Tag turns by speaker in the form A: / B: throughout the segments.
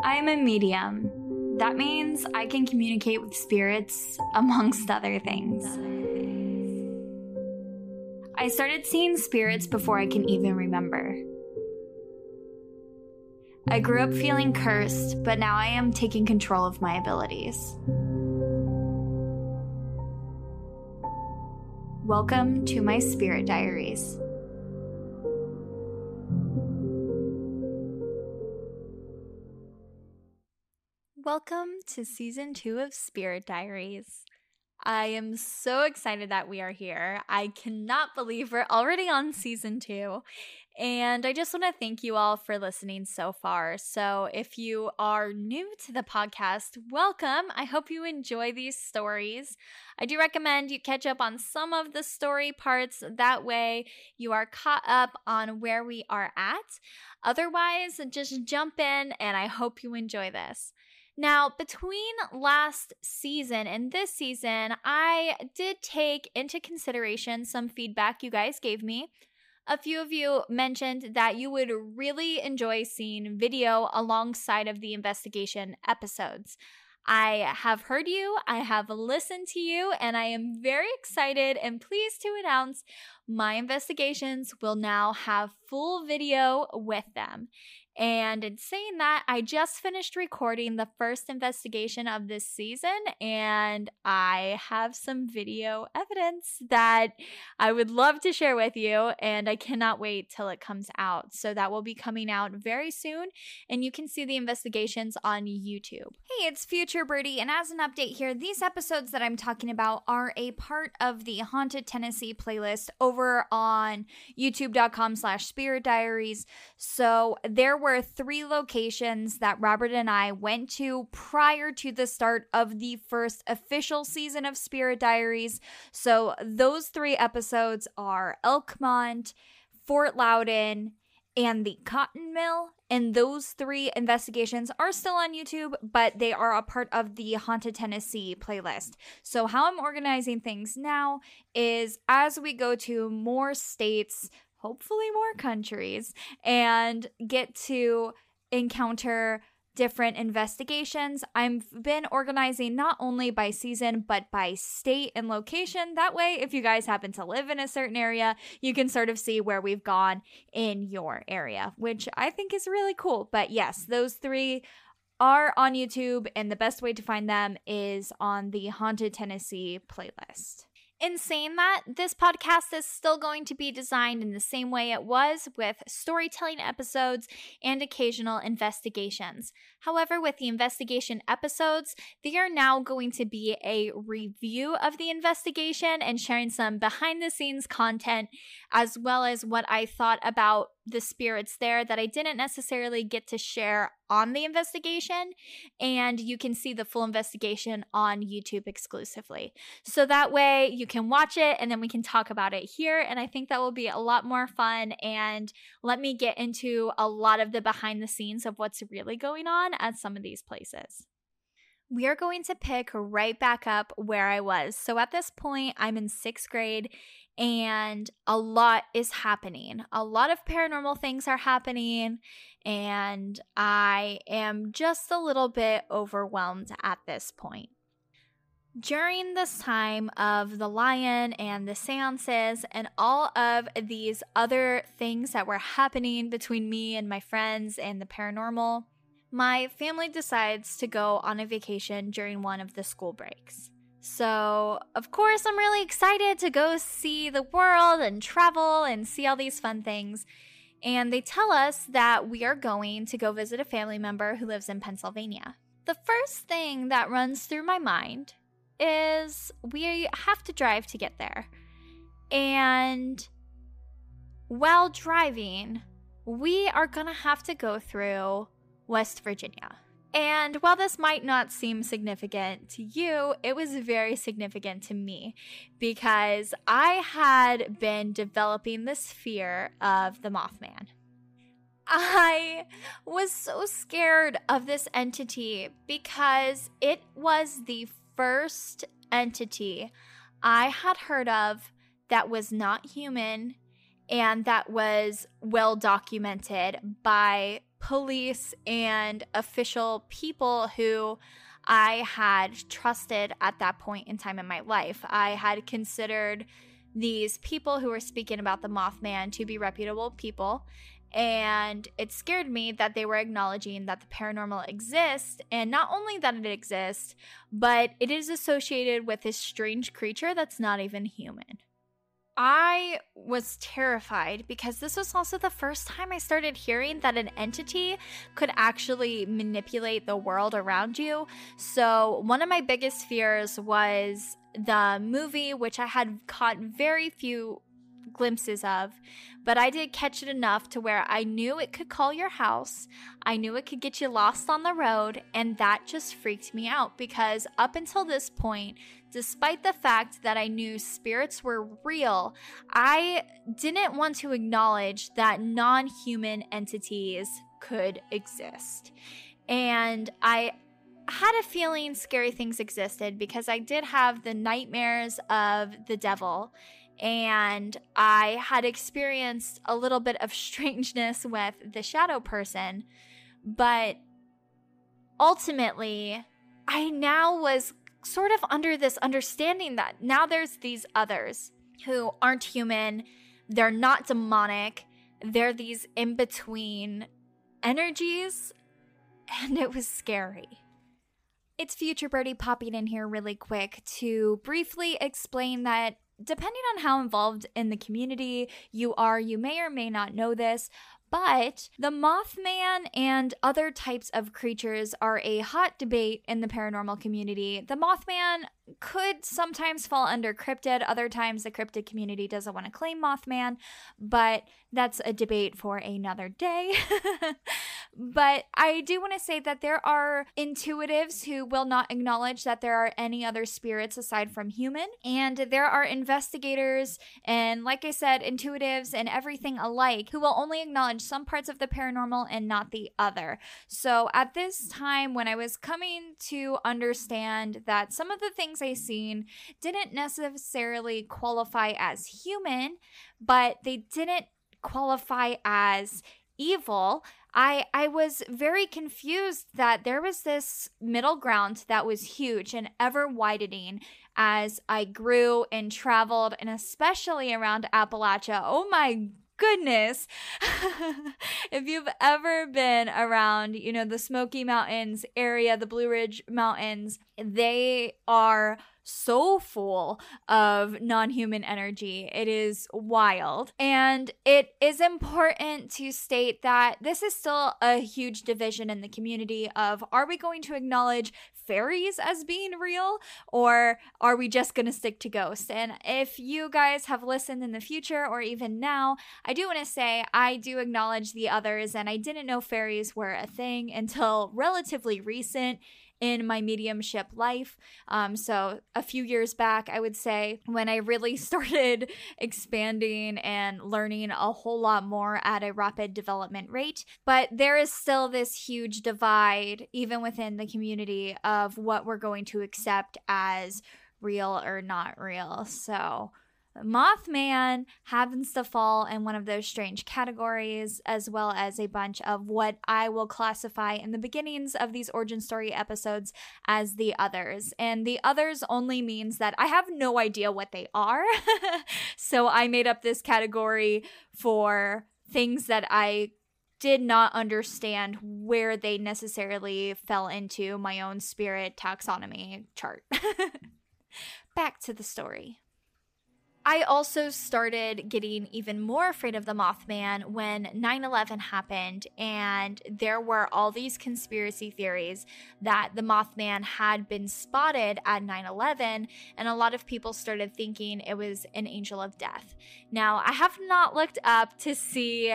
A: I'm a medium. That means I can communicate with spirits, amongst other things. I started seeing spirits before I can even remember. I grew up feeling cursed, but now I am taking control of my abilities. Welcome to my spirit diaries. To season two of Spirit Diaries. I am so excited that we are here. I cannot believe we're already on season two. And I just want to thank you all for listening so far. So, if you are new to the podcast, welcome. I hope you enjoy these stories. I do recommend you catch up on some of the story parts. That way, you are caught up on where we are at. Otherwise, just jump in, and I hope you enjoy this. Now, between last season and this season, I did take into consideration some feedback you guys gave me. A few of you mentioned that you would really enjoy seeing video alongside of the investigation episodes. I have heard you, I have listened to you, and I am very excited and pleased to announce my investigations will now have full video with them. And in saying that, I just finished recording the first investigation of this season, and I have some video evidence that I would love to share with you. And I cannot wait till it comes out. So that will be coming out very soon, and you can see the investigations on YouTube. Hey, it's Future Birdie, and as an update here, these episodes that I'm talking about are a part of the Haunted Tennessee playlist over on youtube.com slash spirit diaries. So there were were three locations that Robert and I went to prior to the start of the first official season of Spirit Diaries. So those three episodes are Elkmont, Fort Loudoun, and the Cotton Mill. And those three investigations are still on YouTube, but they are a part of the Haunted Tennessee playlist. So, how I'm organizing things now is as we go to more states hopefully more countries and get to encounter different investigations. I've been organizing not only by season, but by state and location. That way, if you guys happen to live in a certain area, you can sort of see where we've gone in your area, which I think is really cool. But yes, those three are on YouTube, and the best way to find them is on the Haunted Tennessee playlist. In saying that, this podcast is still going to be designed in the same way it was with storytelling episodes and occasional investigations. However, with the investigation episodes, they are now going to be a review of the investigation and sharing some behind the scenes content, as well as what I thought about the spirits there that I didn't necessarily get to share on the investigation. And you can see the full investigation on YouTube exclusively. So that way you can watch it and then we can talk about it here. And I think that will be a lot more fun and let me get into a lot of the behind the scenes of what's really going on at some of these places we are going to pick right back up where I was. So at this point, I'm in sixth grade and a lot is happening. A lot of paranormal things are happening, and I am just a little bit overwhelmed at this point. During this time of the lion and the seances and all of these other things that were happening between me and my friends and the paranormal, my family decides to go on a vacation during one of the school breaks. So, of course, I'm really excited to go see the world and travel and see all these fun things. And they tell us that we are going to go visit a family member who lives in Pennsylvania. The first thing that runs through my mind is we have to drive to get there. And while driving, we are going to have to go through West Virginia. And while this might not seem significant to you, it was very significant to me because I had been developing this fear of the Mothman. I was so scared of this entity because it was the first entity I had heard of that was not human and that was well documented by police and official people who I had trusted at that point in time in my life. I had considered these people who were speaking about the Mothman to be reputable people. And it scared me that they were acknowledging that the paranormal exists, and not only that it exists, but it is associated with this strange creature that's not even human. I was terrified because this was also the first time I started hearing that an entity could actually manipulate the world around you. So, one of my biggest fears was the movie, which I had caught very few glimpses of, but I did catch it enough to where I knew it could call your house. I knew it could get you lost on the road, and that just freaked me out because up until this point, despite the fact that I knew spirits were real, I didn't want to acknowledge that non human entities could exist. And I had a feeling scary things existed because I did have the nightmares of the devil. And I had experienced a little bit of strangeness with the shadow person. But ultimately, I now was sort of under this understanding that now there's these others who aren't human, they're not demonic, they're these in between energies, and it was scary. It's Future Birdie popping in here really quick to briefly explain that depending on how involved in the community you are, you may or may not know this, but the Mothman and other types of creatures are a hot debate in the paranormal community. The Mothman could sometimes fall under cryptid, other times the cryptid community doesn't want to claim Mothman, but that's a debate for another day. but I do want to say that there are intuitives who will not acknowledge that there are any other spirits aside from human, and there are investigators and, like I said, intuitives and everything alike who will only acknowledge some parts of the paranormal and not the other. So at this time, when I was coming to understand that some of the things I seen didn't necessarily qualify as human, but they didn't qualify as evil. I i was very confused that there was this middle ground that was huge and ever widening as i grew and traveled and especially around appalachia. Oh my goodness. If you've ever been around you know the smoky mountains area the blue ridge mountains they are so full of non human energy. It is wild. And it is important to state that this is still a huge division in the community of are we going to acknowledge fairies as being real or are we just going to stick to ghosts? And if you guys have listened in the future or even now, I do want to say I do acknowledge the others and I didn't know fairies were a thing until relatively recent in my mediumship life. Um, so, a few years back, I would say, when I really started expanding and learning a whole lot more at a rapid development rate. But there is still this huge divide, even within the community, of what we're going to accept as real or not real. So, Mothman happens to fall in one of those strange categories, as well as a bunch of what I will classify in the beginnings of these origin story episodes as the others. And the others only means that I have no idea what they are. so I made up this category for things that I did not understand where they necessarily fell into my own spirit taxonomy chart. Back to the story. I also started getting even more afraid of the Mothman when 9 11 happened, and there were all these conspiracy theories that the Mothman had been spotted at 9 11, and a lot of people started thinking it was an angel of death. Now, I have not looked up to see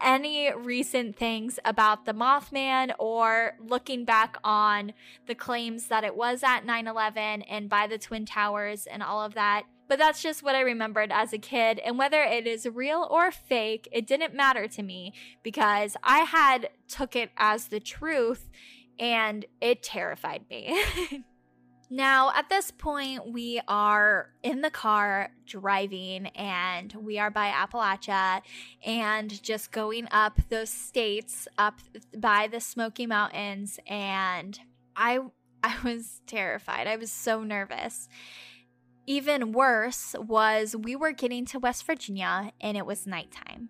A: any recent things about the Mothman or looking back on the claims that it was at 9 11 and by the Twin Towers and all of that. But that's just what I remembered as a kid. And whether it is real or fake, it didn't matter to me because I had took it as the truth and it terrified me. Now, at this point, we are in the car driving and we are by Appalachia and just going up those states up by the Smoky Mountains. And I, I was terrified. I was so nervous. Even worse was we were getting to West Virginia and it was nighttime.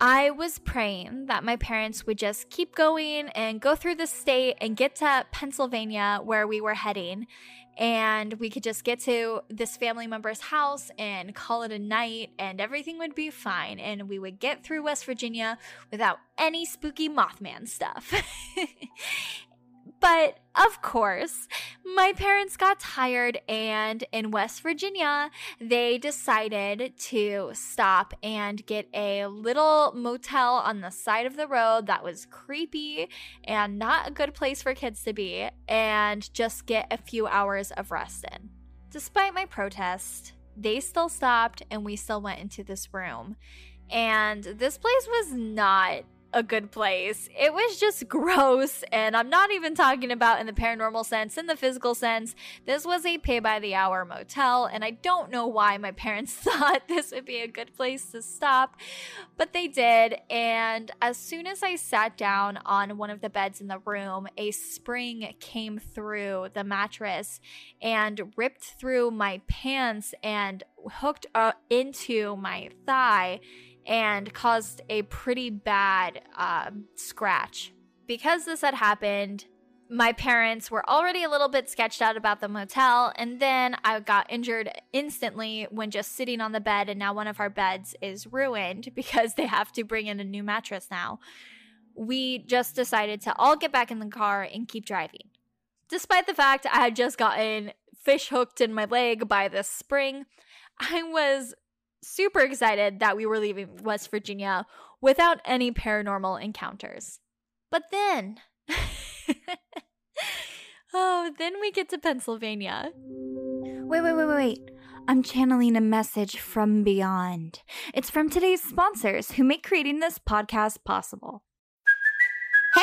A: I was praying that my parents would just keep going and go through the state and get to Pennsylvania where we were heading. And we could just get to this family member's house and call it a night, and everything would be fine. And we would get through West Virginia without any spooky Mothman stuff. But of course, my parents got tired, and in West Virginia, they decided to stop and get a little motel on the side of the road that was creepy and not a good place for kids to be, and just get a few hours of rest in. Despite my protest, they still stopped, and we still went into this room. And this place was not a good place. It was just gross, and I'm not even talking about in the paranormal sense, in the physical sense. This was a pay by the hour motel, and I don't know why my parents thought this would be a good place to stop, but they did. And as soon as I sat down on one of the beds in the room, a spring came through the mattress and ripped through my pants and hooked uh, into my thigh and caused a pretty bad uh, scratch. Because this had happened, my parents were already a little bit sketched out about the motel, and then I got injured instantly when just sitting on the bed, and now one of our beds is ruined because they have to bring in a new mattress now. We just decided to all get back in the car and keep driving. Despite the fact I had just gotten fish hooked in my leg by this spring, I was super excited that we were leaving West Virginia without any paranormal encounters. But then, oh, then we get to Pennsylvania.
B: Wait, wait, wait, wait, wait. I'm channeling a message from beyond. It's from today's sponsors who make creating this podcast possible.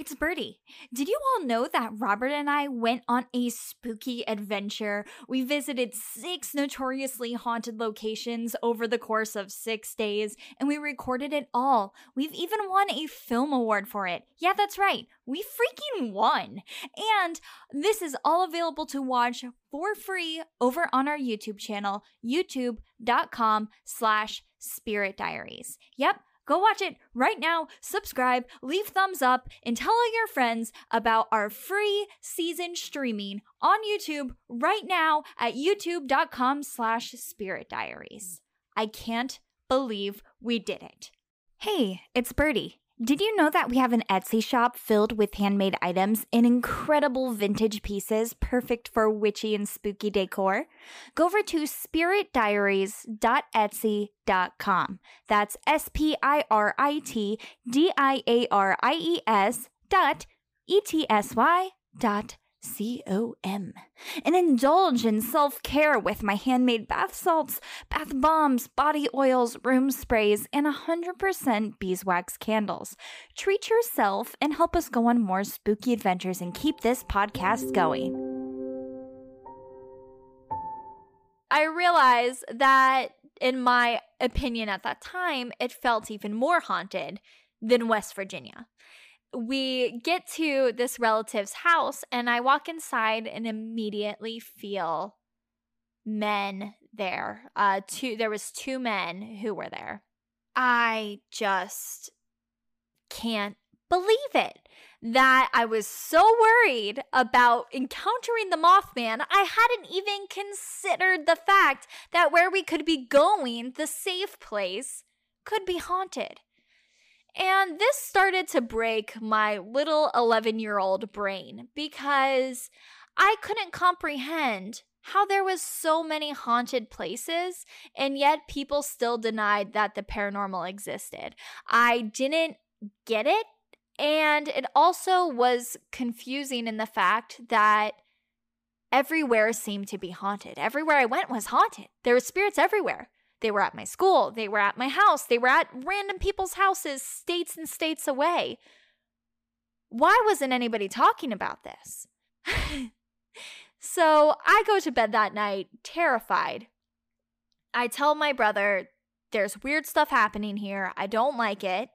B: it's Birdie. Did you all know that Robert and I went on a spooky adventure? We visited six notoriously haunted locations over the course of six days, and we recorded it all. We've even won a film award for it. Yeah, that's right. We freaking won. And this is all available to watch for free over on our YouTube channel, youtube.com slash spirit diaries. Yep Go watch it right now, subscribe, leave thumbs up, and tell all your friends about our free season streaming on YouTube right now at youtube.com slash spirit diaries. I can't believe we did it. Hey, it's Birdie. Did you know that we have an Etsy shop filled with handmade items and incredible vintage pieces perfect for witchy and spooky decor? Go over to spiritdiaries.etsy.com. That's S P I R I T D I A R I E S dot E T S Y dot C-O-M. And indulge in self-care with my handmade bath salts, bath bombs, body oils, room sprays, and 100% beeswax candles. Treat yourself and help us go on more spooky adventures and keep this podcast going.
A: I realized that, in my opinion at that time, it felt even more haunted than West Virginia we get to this relative's house and I walk inside and immediately feel men there. Uh two there was two men who were there. I just can't believe it that I was so worried about encountering the Mothman, I hadn't even considered the fact that where we could be going, the safe place, could be haunted. And this started to break my little 11 year old brain because I couldn't comprehend how there was so many haunted places and yet people still denied that the paranormal existed. I didn't get it and it also was confusing in the fact that everywhere seemed to be haunted. Everywhere I went was haunted. There were spirits everywhere. They were at my school, they were at my house, they were at random people's houses, states and states away. Why wasn't anybody talking about this? so I go to bed that night terrified. I tell my brother, there's weird stuff happening here. I don't like it.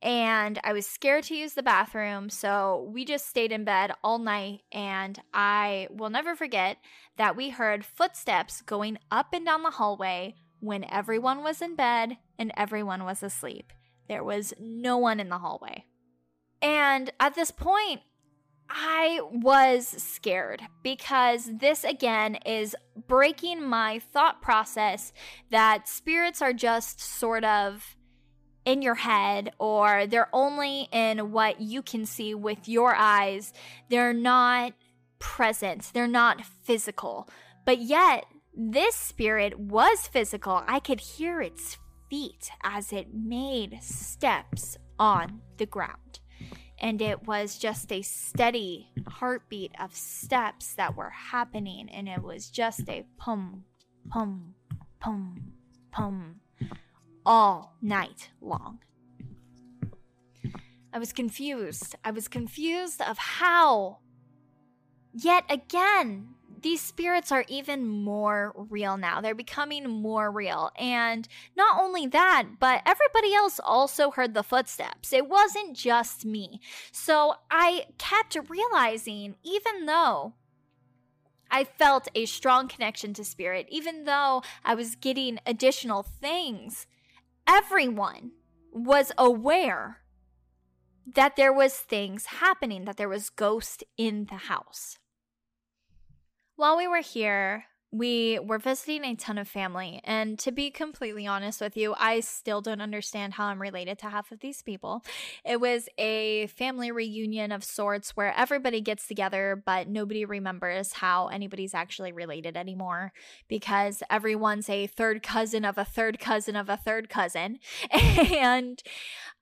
A: And I was scared to use the bathroom. So we just stayed in bed all night. And I will never forget that we heard footsteps going up and down the hallway when everyone was in bed and everyone was asleep. There was no one in the hallway. And at this point, I was scared because this again is breaking my thought process that spirits are just sort of in your head or they're only in what you can see with your eyes. They're not present, they're not physical. But yet, this spirit was physical. I could hear its feet as it made steps on the ground. And it was just a steady heartbeat of steps that were happening. And it was just a pum, pum, pum, pum all night long. I was confused. I was confused of how, yet again, these spirits are even more real now. They're becoming more real. And not only that, but everybody else also heard the footsteps. It wasn't just me. So I kept realizing, even though I felt a strong connection to spirit, even though I was getting additional things, everyone was aware that there was things happening, that there was ghost in the house. While we were here, we were visiting a ton of family. And to be completely honest with you, I still don't understand how I'm related to half of these people. It was a family reunion of sorts where everybody gets together, but nobody remembers how anybody's actually related anymore because everyone's a third cousin of a third cousin of a third cousin. And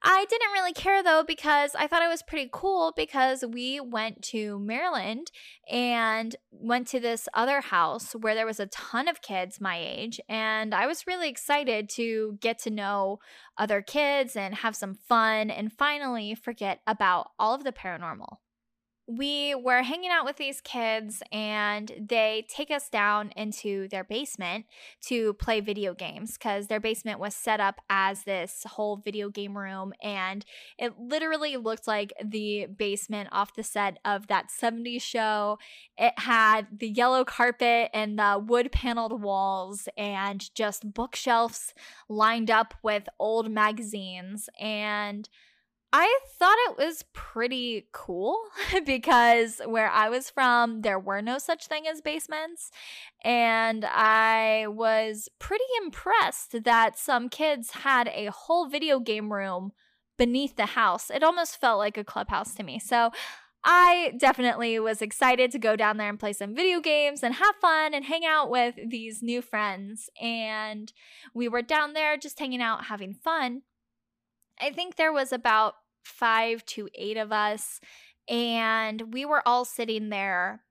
A: I didn't really care though because I thought it was pretty cool because we went to Maryland and went to this other house where there was a ton of kids my age and I was really excited to get to know other kids and have some fun and finally forget about all of the paranormal we were hanging out with these kids and they take us down into their basement to play video games because their basement was set up as this whole video game room and it literally looked like the basement off the set of that 70s show. It had the yellow carpet and the wood paneled walls and just bookshelves lined up with old magazines and I thought it was pretty cool because where I was from, there were no such thing as basements. And I was pretty impressed that some kids had a whole video game room beneath the house. It almost felt like a clubhouse to me. So I definitely was excited to go down there and play some video games and have fun and hang out with these new friends. And we were down there just hanging out, having fun. I think there was about five to eight of us, and we were all sitting there.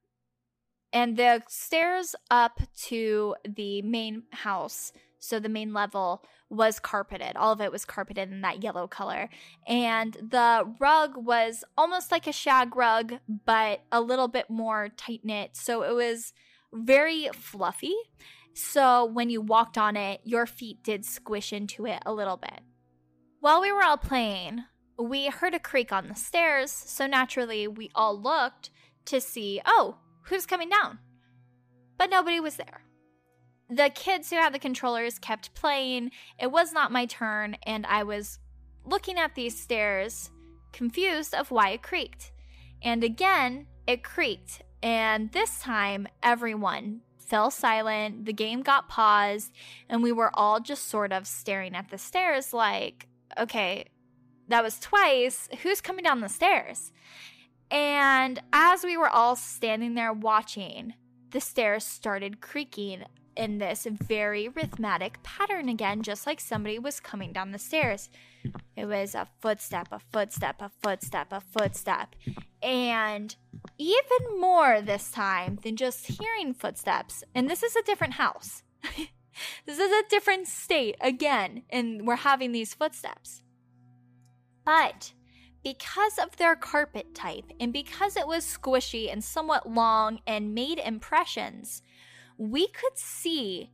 A: And the stairs up to the main house, so the main level, was carpeted. All of it was carpeted in that yellow color. And the rug was almost like a shag rug, but a little bit more tight knit. So it was very fluffy. So when you walked on it, your feet did squish into it a little bit. While we were all playing, we heard a creak on the stairs, so naturally we all looked to see, oh, who's coming down? But nobody was there. The kids who had the controllers kept playing. It was not my turn, and I was looking at these stairs, confused of why it creaked. And again, it creaked. And this time, everyone fell silent, the game got paused, and we were all just sort of staring at the stairs like, okay, that was twice. Who's coming down the stairs? And as we were all standing there watching, the stairs started creaking in this very rhythmic pattern again, just like somebody was coming down the stairs. It was a footstep, a footstep, a footstep, a footstep. And even more this time than just hearing footsteps. And this is a different house. this is a different state again, and we're having these footsteps. But because of their carpet type and because it was squishy and somewhat long and made impressions, we could see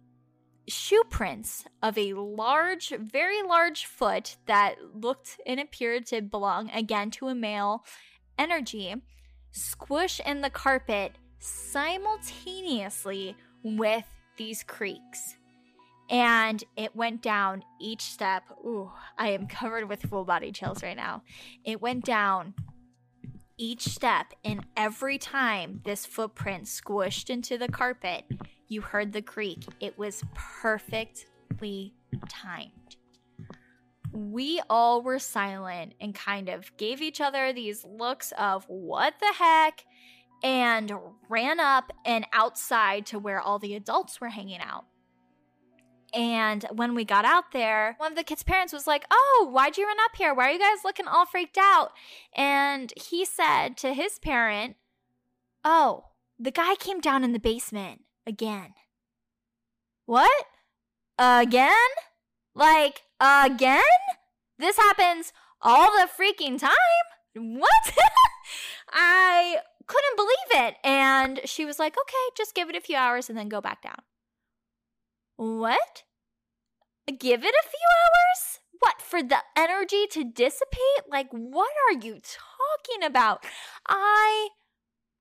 A: shoe prints of a large, very large foot that looked and appeared to belong again to a male energy squish in the carpet simultaneously with these creaks. And it went down each step. Ooh, I am covered with full body chills right now. It went down each step, and every time this footprint squished into the carpet, you heard the creak. It was perfectly timed. We all were silent and kind of gave each other these looks of what the heck and ran up and outside to where all the adults were hanging out. And when we got out there, one of the kids' parents was like, Oh, why'd you run up here? Why are you guys looking all freaked out? And he said to his parent, Oh, the guy came down in the basement again. What? Again? Like, again? This happens all the freaking time? What? I couldn't believe it. And she was like, okay, just give it a few hours and then go back down. What? Give it a few hours? What, for the energy to dissipate? Like, what are you talking about? I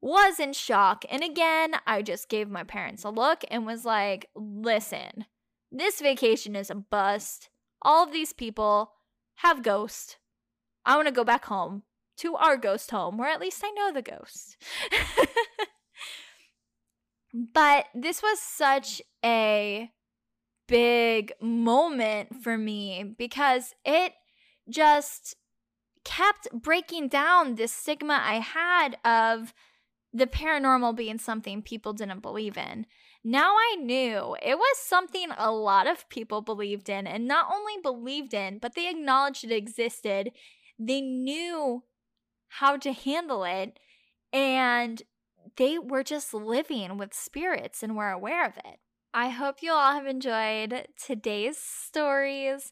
A: was in shock. And again, I just gave my parents a look and was like, listen, this vacation is a bust. All of these people have ghosts. I want to go back home to our ghost home, where at least I know the ghost. but this was such a big moment for me because it just kept breaking down this stigma I had of the paranormal being something people didn't believe in. Now I knew it was something a lot of people believed in, and not only believed in, but they acknowledged it existed. They knew how to handle it, and they were just living with spirits and were aware of it. I hope you all have enjoyed today's stories.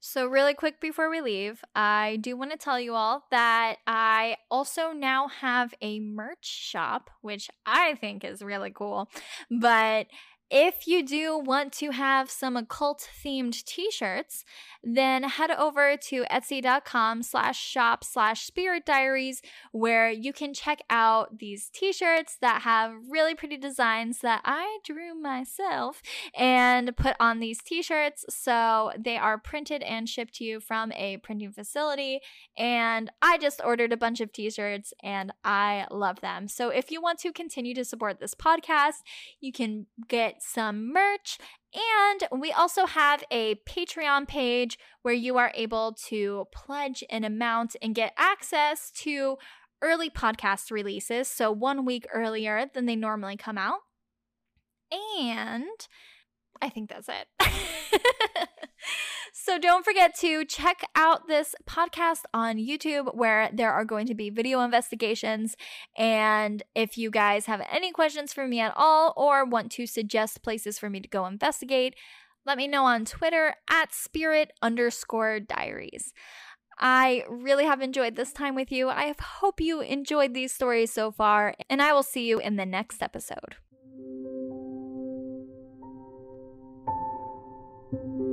A: So, really quick before we leave, I do want to tell you all that I also now have a merch shop, which I think is really cool. But if you do want to have some occult themed t-shirts, then head over to etsy.com slash shop slash spirit diaries where you can check out these t-shirts that have really pretty designs that I drew myself and put on these t-shirts. So they are printed and shipped to you from a printing facility. And I just ordered a bunch of t-shirts and I love them. So if you want to continue to support this podcast, you can get some merch. And we also have a Patreon page where you are able to pledge an amount and get access to early podcast releases. So, one week earlier than they normally come out. And I think that's it. so don't forget to check out this podcast on YouTube where there are going to be video investigations. And if you guys have any questions for me at all or want to suggest places for me to go investigate, let me know on Twitter at spirit underscore diaries. I really have enjoyed this time with you. I hope you enjoyed these stories so far, and I will see you in the next episode. You.